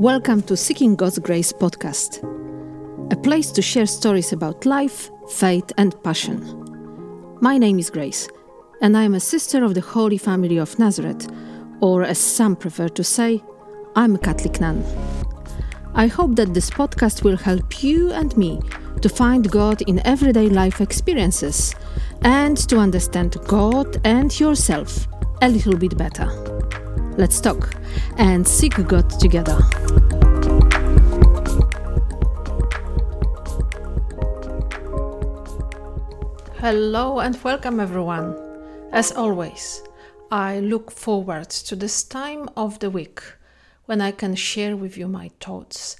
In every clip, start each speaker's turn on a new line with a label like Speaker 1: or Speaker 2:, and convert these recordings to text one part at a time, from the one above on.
Speaker 1: Welcome to Seeking God's Grace podcast, a place to share stories about life, faith, and passion. My name is Grace, and I am a sister of the Holy Family of Nazareth, or as some prefer to say, I'm a Catholic nun. I hope that this podcast will help you and me to find God in everyday life experiences and to understand God and yourself a little bit better. Let's talk and seek God together. Hello and welcome, everyone. As always, I look forward to this time of the week when I can share with you my thoughts,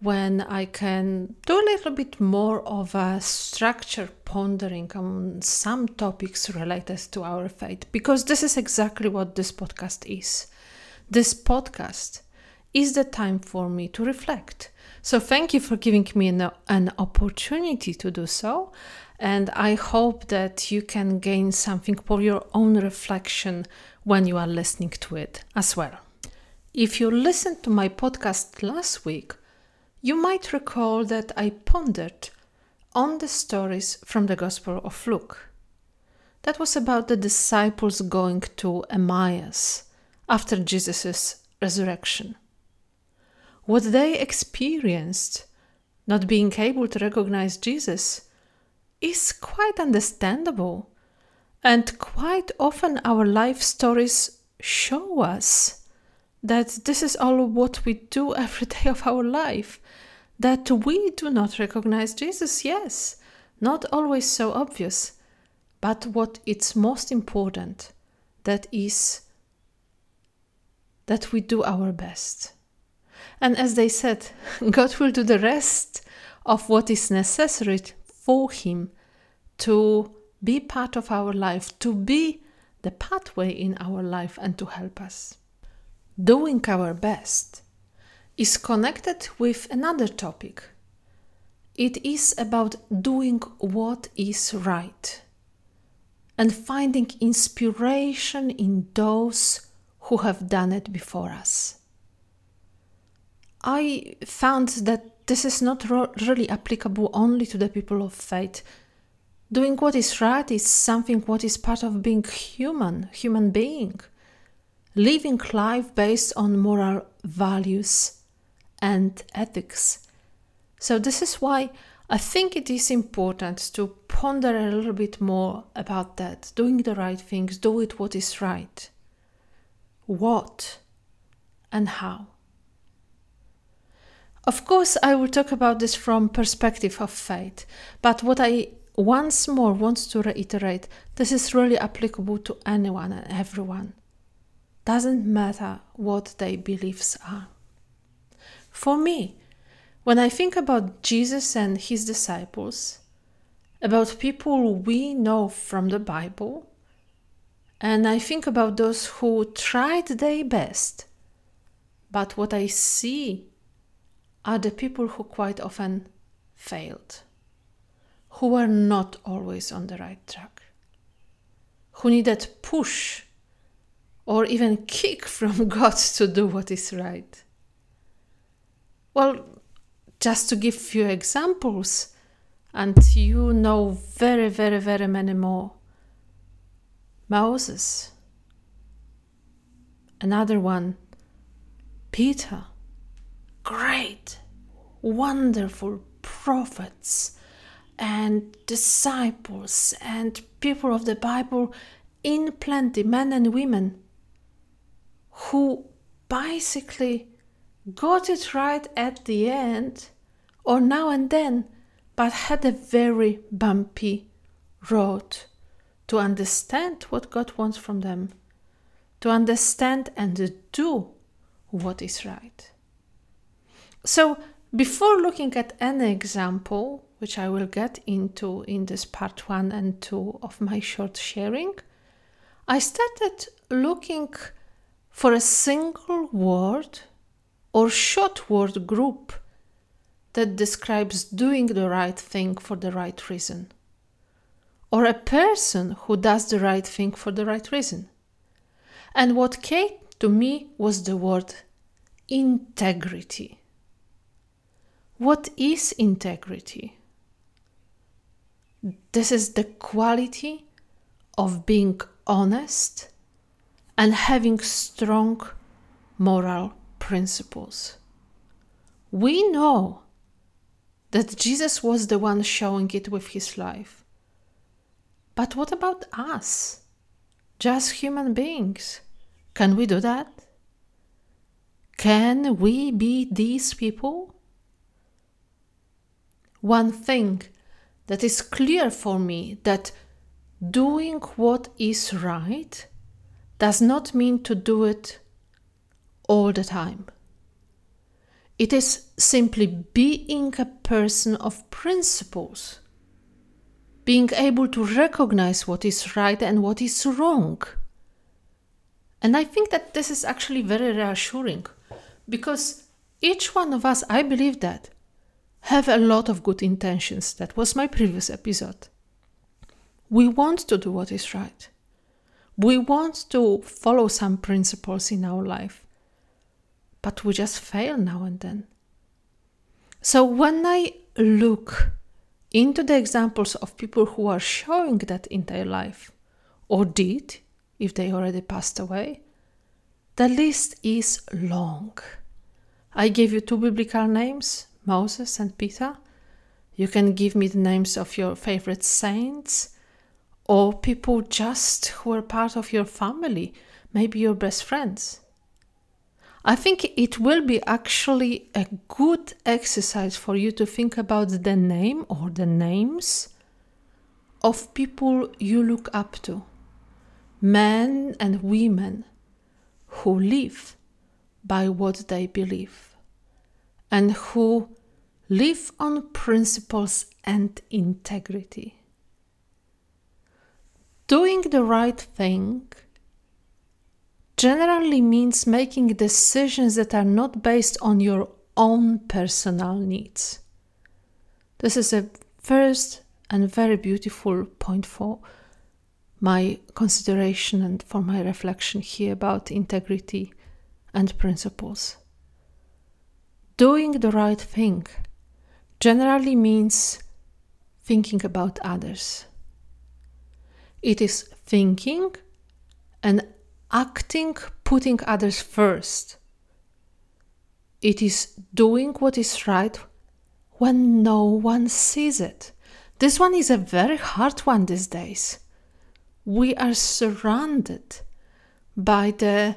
Speaker 1: when I can do a little bit more of a structured pondering on some topics related to our faith, because this is exactly what this podcast is. This podcast is the time for me to reflect. So, thank you for giving me an, an opportunity to do so. And I hope that you can gain something for your own reflection when you are listening to it as well. If you listened to my podcast last week, you might recall that I pondered on the stories from the Gospel of Luke. That was about the disciples going to Emmaus after Jesus' resurrection. What they experienced, not being able to recognize Jesus, is quite understandable. And quite often our life stories show us that this is all what we do every day of our life. That we do not recognize Jesus, yes, not always so obvious, but what it's most important, that is that we do our best. And as they said, God will do the rest of what is necessary for Him to be part of our life, to be the pathway in our life, and to help us. Doing our best is connected with another topic. It is about doing what is right and finding inspiration in those who have done it before us. I found that this is not ro- really applicable only to the people of faith. Doing what is right is something what is part of being human, human being. Living life based on moral values and ethics. So this is why I think it is important to ponder a little bit more about that. Doing the right things, do it what is right what, and how. Of course, I will talk about this from perspective of faith, but what I once more want to reiterate, this is really applicable to anyone and everyone. Doesn't matter what their beliefs are. For me, when I think about Jesus and his disciples, about people we know from the Bible, and I think about those who tried their best. But what I see are the people who quite often failed, who were not always on the right track, who needed push or even kick from God to do what is right. Well, just to give few examples, and you know very, very, very many more. Moses. Another one, Peter. Great, wonderful prophets and disciples and people of the Bible in plenty, men and women, who basically got it right at the end or now and then, but had a very bumpy road to understand what God wants from them, to understand and do what is right. So, before looking at any example, which I will get into in this part one and two of my short sharing, I started looking for a single word or short word group that describes doing the right thing for the right reason or a person who does the right thing for the right reason. And what came to me was the word integrity. What is integrity? This is the quality of being honest and having strong moral principles. We know that Jesus was the one showing it with his life. But what about us? Just human beings. Can we do that? Can we be these people? One thing that is clear for me that doing what is right does not mean to do it all the time. It is simply being a person of principles, being able to recognize what is right and what is wrong. And I think that this is actually very reassuring because each one of us, I believe that, have a lot of good intentions. That was my previous episode. We want to do what is right. We want to follow some principles in our life, but we just fail now and then. So when I look into the examples of people who are showing that in their life, or did, if they already passed away, the list is long. I gave you two biblical names, Moses and Peter. You can give me the names of your favorite saints or people just who are part of your family, maybe your best friends. I think it will be actually a good exercise for you to think about the name or the names of people you look up to, men and women who live by what they believe and who live on principles and integrity. Doing the right thing generally means making decisions that are not based on your own personal needs. This is a first and very beautiful point for my consideration and for my reflection here about integrity and principles. Doing the right thing generally means thinking about others it is thinking and acting, putting others first. It is doing what is right when no one sees it. This one is a very hard one these days. We are surrounded by the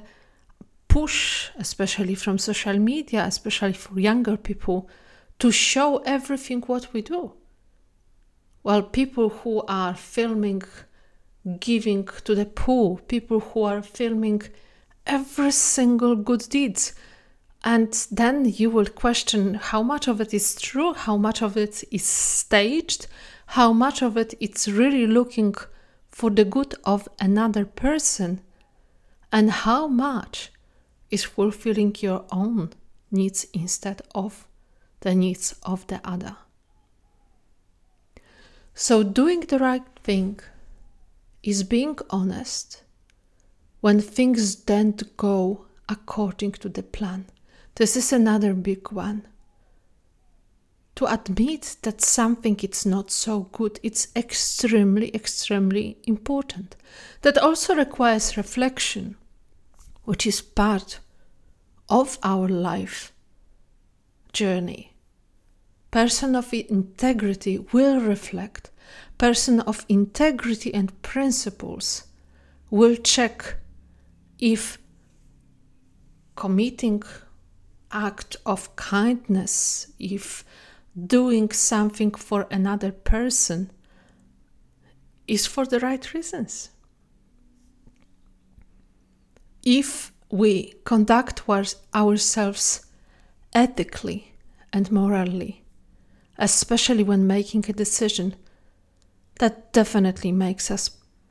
Speaker 1: push, especially from social media, especially for younger people, to show everything what we do. Well, people who are filming giving to the poor, people who are filming every single good deeds. And then you will question how much of it is true, how much of it is staged, how much of it it's really looking for the good of another person, and how much is fulfilling your own needs instead of the needs of the other. So, doing the right thing is being honest when things don't go according to the plan. This is another big one. To admit that something is not so good, it's extremely, extremely important. That also requires reflection, which is part of our life journey. Person of integrity will reflect person of integrity and principles will check if committing act of kindness if doing something for another person is for the right reasons. If we conduct ourselves ethically and morally especially when making a decision that definitely makes us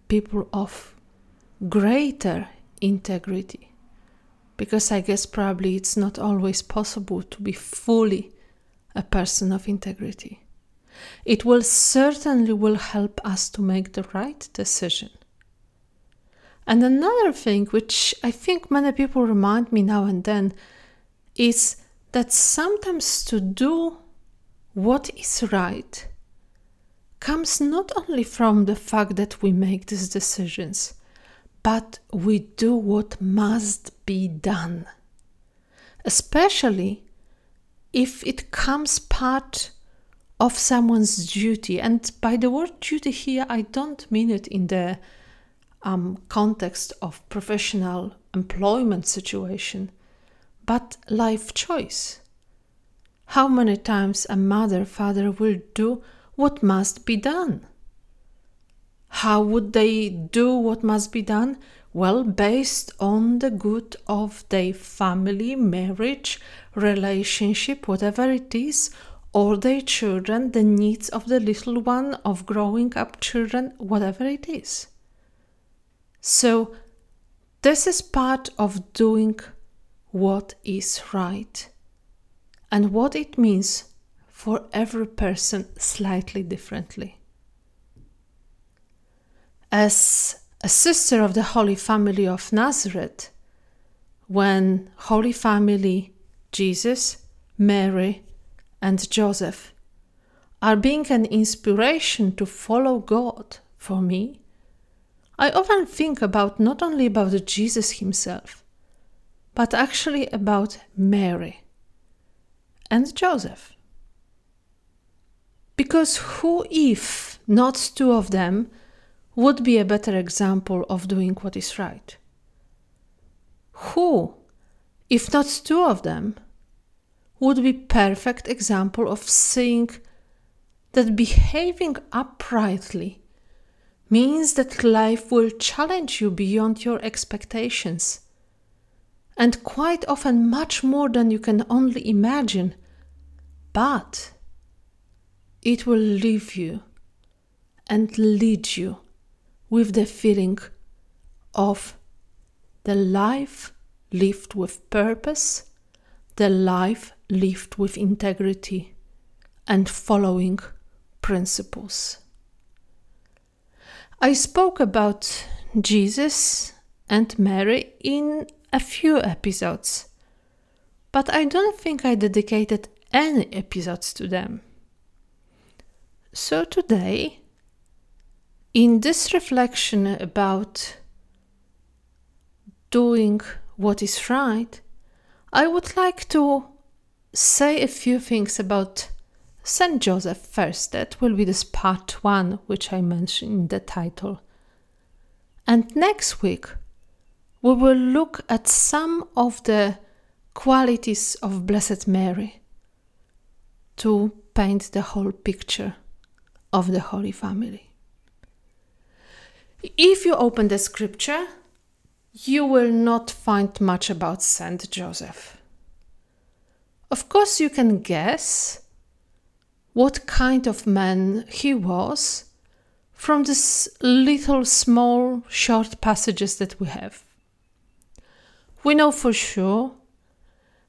Speaker 1: people of greater integrity. Because I guess probably it's not always possible to be fully a person of integrity. It will certainly will help us to make the right decision. And another thing which I think many people remind me now and then is that sometimes to do what is right comes not only from the fact that we make these decisions, but we do what must be done. Especially if it comes part of someone's duty. And by the word duty here, I don't mean it in the um, context of professional employment situation, but life choice. How many times a mother, father will do what must be done? How would they do what must be done? Well, based on the good of their family, marriage, relationship, whatever it is, or their children, the needs of the little one, of growing up children, whatever it is. So, this is part of doing what is right and what it means for every person slightly differently. As a sister of the Holy Family of Nazareth, when Holy Family, Jesus, Mary, and Joseph are being an inspiration to follow God for me, I often think about not only about Jesus himself, but actually about Mary and Joseph. Because who, if not two of them, would be a better example of doing what is right? Who, if not two of them, would be perfect example of seeing that behaving uprightly means that life will challenge you beyond your expectations and quite often much more than you can only imagine but it will leave you and lead you with the feeling of the life lived with purpose, the life lived with integrity and following principles. I spoke about Jesus and Mary in a few episodes, but I don't think I dedicated any episodes to them. So today, in this reflection about doing what is right, I would like to say a few things about Saint Joseph first. That will be this part one, which I mentioned in the title. And next week, we will look at some of the qualities of Blessed Mary to paint the whole picture of the Holy Family. If you open the scripture, you will not find much about Saint Joseph. Of course, you can guess what kind of man he was from these little small short passages that we have. We know for sure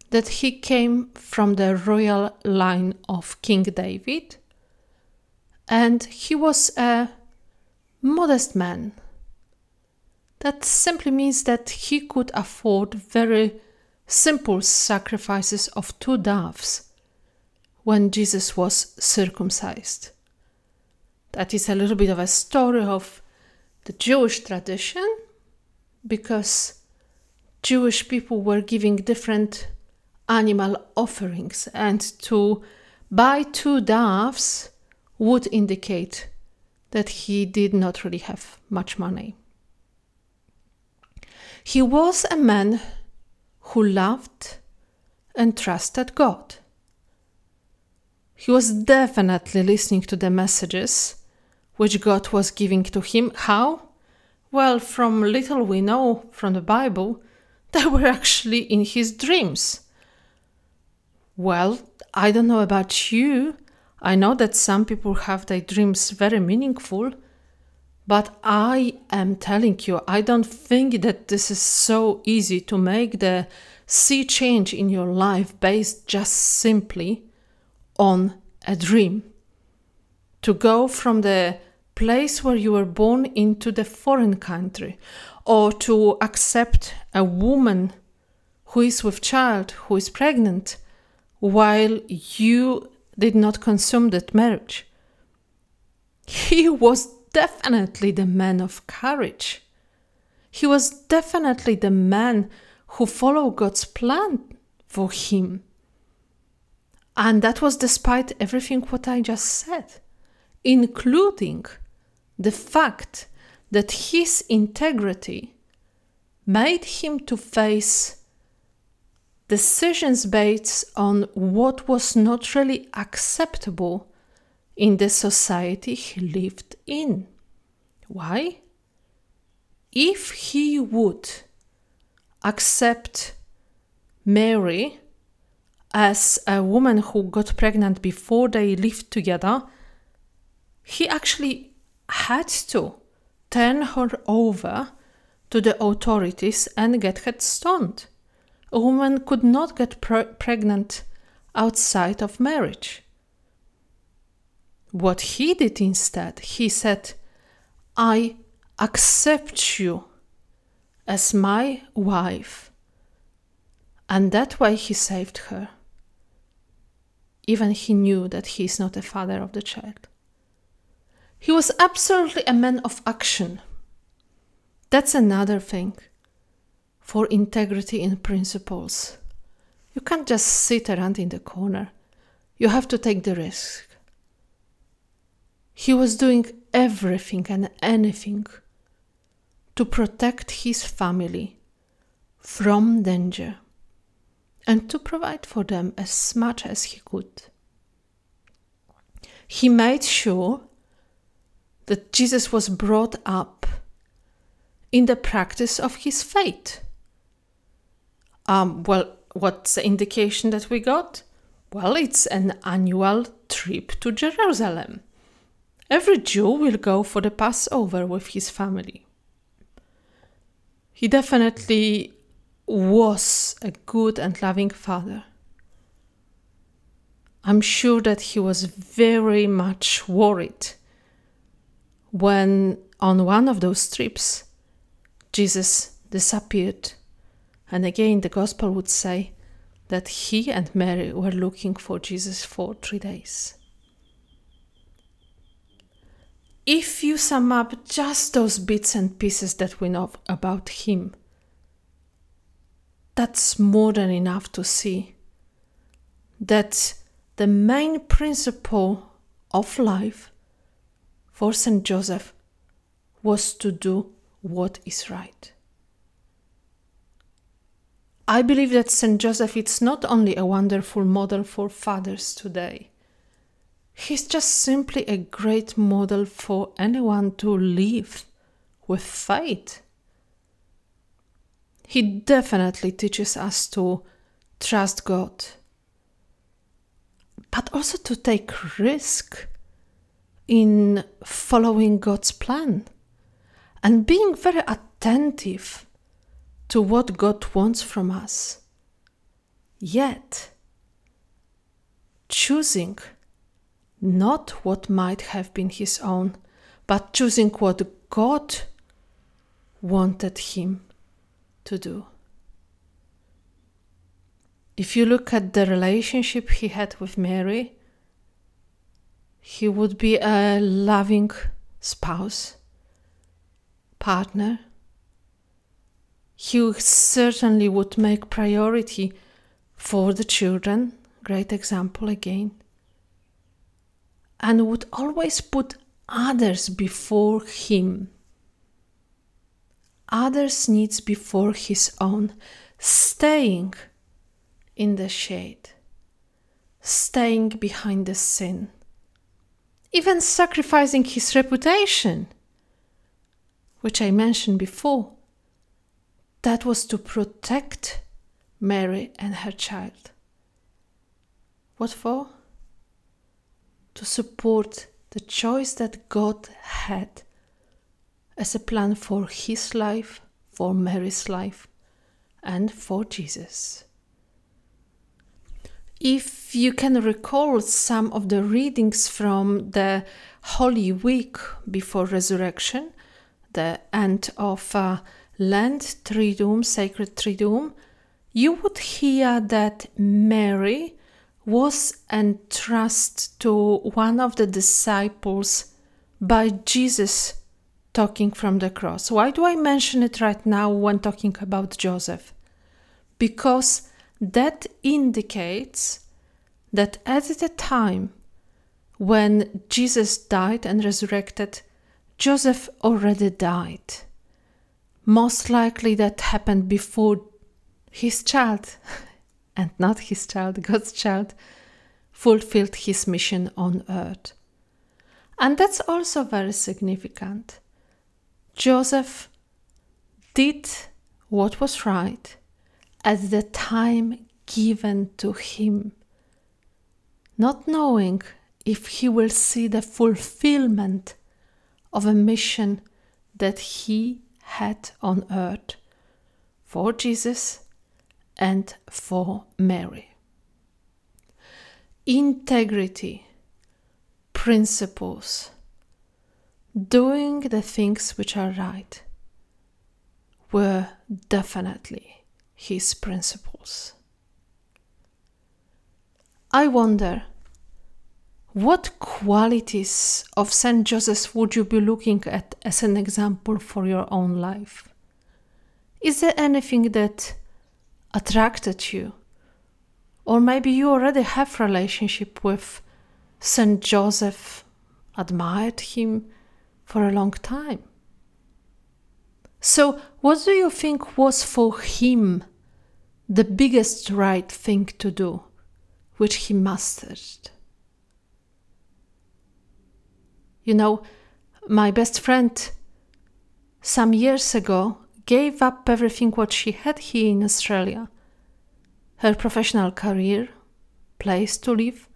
Speaker 1: that he came from the royal line of King David and he was a modest man. That simply means that he could afford very simple sacrifices of two doves when Jesus was circumcised. That is a little bit of a story of the Jewish tradition because Jewish people were giving different animal offerings, and to buy two doves would indicate that he did not really have much money. He was a man who loved and trusted God. He was definitely listening to the messages which God was giving to him. How? Well, from little we know from the Bible, they were actually in his dreams. Well, I don't know about you, I know that some people have their dreams very meaningful, but I am telling you, I don't think that this is so easy to make the sea change in your life based just simply on a dream. To go from the place where you were born into the foreign country, or to accept a woman who is with child, who is pregnant, while you did not consume that marriage. He was definitely the man of courage. He was definitely the man who followed God's plan for him. And that was despite everything what I just said, including the fact that his integrity made him to face decisions based on what was not really acceptable in the society he lived in. Why? If he would accept Mary as a woman who got pregnant before they lived together, he actually had to turn her over to the authorities and get her stoned. A woman could not get pre- pregnant outside of marriage. What he did instead, he said, I accept you as my wife. And that way he saved her. Even he knew that he is not a father of the child. He was absolutely a man of action. That's another thing for integrity in principles. You can't just sit around in the corner. You have to take the risk. He was doing everything and anything to protect his family from danger and to provide for them as much as he could. He made sure that Jesus was brought up in the practice of his faith. Um, well, what's the indication that we got? Well, it's an annual trip to Jerusalem. Every Jew will go for the Passover with his family. He definitely was a good and loving father. I'm sure that he was very much worried when on one of those trips Jesus disappeared. And again, the gospel would say that he and Mary were looking for Jesus for three days. If you sum up just those bits and pieces that we know about him, that's more than enough to see that the main principle of life for St. Joseph was to do what is right. I believe that St. Joseph is not only a wonderful model for fathers today, he's just simply a great model for anyone to live with faith. He definitely teaches us to trust God, but also to take risk in following God's plan and being very attentive to what God wants from us. Yet, choosing not what might have been his own, but choosing what God wanted him to do. If you look at the relationship he had with Mary, he would be a loving spouse, partner. He certainly would make priority for the children, great example again, and would always put others before him, others' needs before his own, staying in the shade, staying behind the sin. Even sacrificing his reputation, which I mentioned before. That was to protect Mary and her child. What for? To support the choice that God had as a plan for his life, for Mary's life, and for Jesus. If you can recall some of the readings from the Holy Week before resurrection, the end of uh, Lent Triduum, Sacred Triduum, you would hear that Mary was entrusted to one of the disciples by Jesus talking from the cross. Why do I mention it right now when talking about Joseph? Because that indicates that at the time when Jesus died and resurrected, Joseph already died. Most likely that happened before his child, and not his child, God's child, fulfilled his mission on earth. And that's also very significant. Joseph did what was right at the time given to him, not knowing if he will see the fulfillment of a mission that he had on earth for Jesus and for Mary. Integrity, principles, doing the things which are right were definitely his principles. I wonder what qualities of Saint Joseph would you be looking at as an example for your own life? Is there anything that attracted you? Or maybe you already have relationship with Saint Joseph, admired him for a long time. So, what do you think was for him the biggest right thing to do, which he mastered? You know, my best friend some years ago gave up everything what she had here in Australia her professional career, place to live,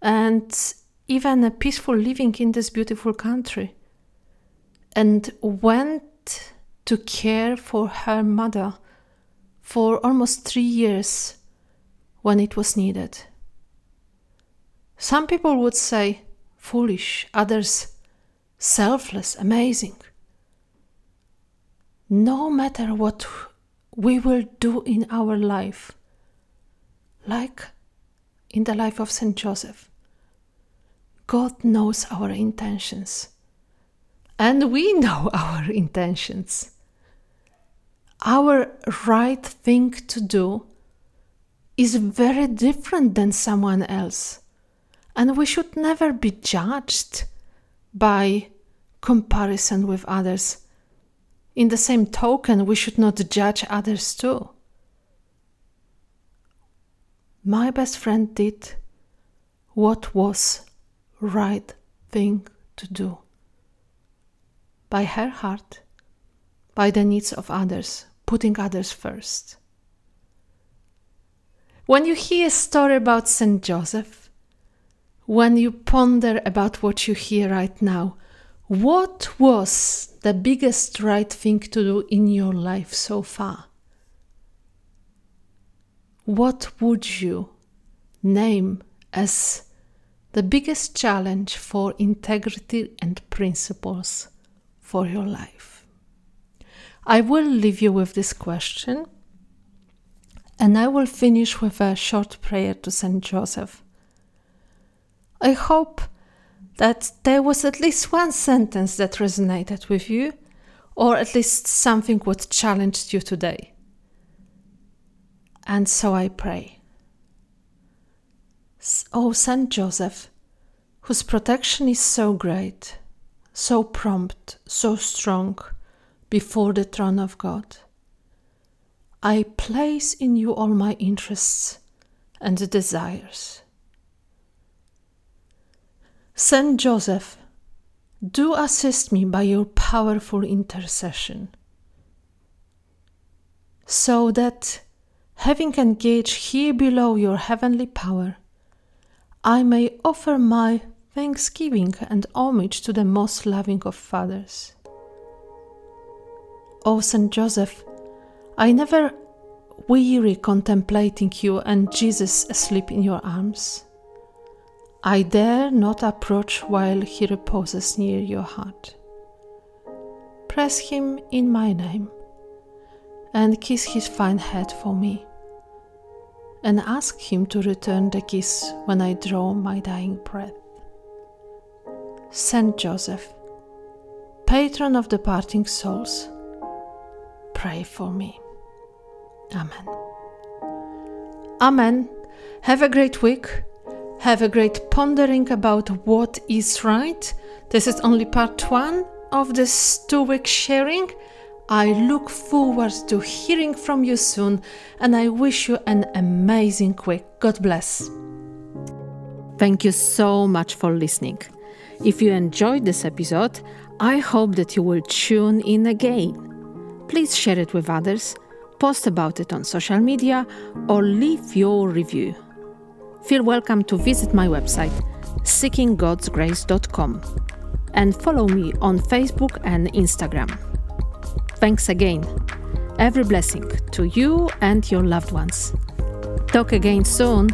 Speaker 1: and even a peaceful living in this beautiful country, and went to care for her mother for almost three years when it was needed. Some people would say, foolish, others selfless, amazing. No matter what we will do in our life, like in the life of Saint Joseph, God knows our intentions. And we know our intentions. Our right thing to do is very different than someone else. And we should never be judged by comparison with others. In the same token, we should not judge others too. My best friend did what was right thing to do by her heart, by the needs of others, putting others first. When you hear a story about St. Joseph, when you ponder about what you hear right now, what was the biggest right thing to do in your life so far? What would you name as the biggest challenge for integrity and principles for your life? I will leave you with this question and I will finish with a short prayer to Saint Joseph I hope that there was at least one sentence that resonated with you, or at least something what challenged you today. And so I pray. O oh, Saint Joseph, whose protection is so great, so prompt, so strong before the throne of God, I place in you all my interests and desires. Saint Joseph, do assist me by your powerful intercession, so that, having engaged here below your heavenly power, I may offer my thanksgiving and homage to the most loving of fathers. O Saint Joseph, I never weary contemplating you and Jesus asleep in your arms. I dare not approach while he reposes near your heart. Press him in my name, and kiss his fine head for me, and ask him to return the kiss when I draw my dying breath. Saint Joseph, patron of departing souls, pray for me. Amen. Amen. Have a great week. Have a great pondering about what is right. This is only part one of two week sharing. I look forward to hearing from you soon and I wish you an amazing week. God bless. Thank you so much for listening. If you enjoyed this episode, I hope that you will tune in again. Please share it with others, post about it on social media, or leave your review. Feel welcome to visit my website, seekinggodsgrace.com, and follow me on Facebook and Instagram. Thanks again. Every blessing to you and your loved ones. Talk again soon.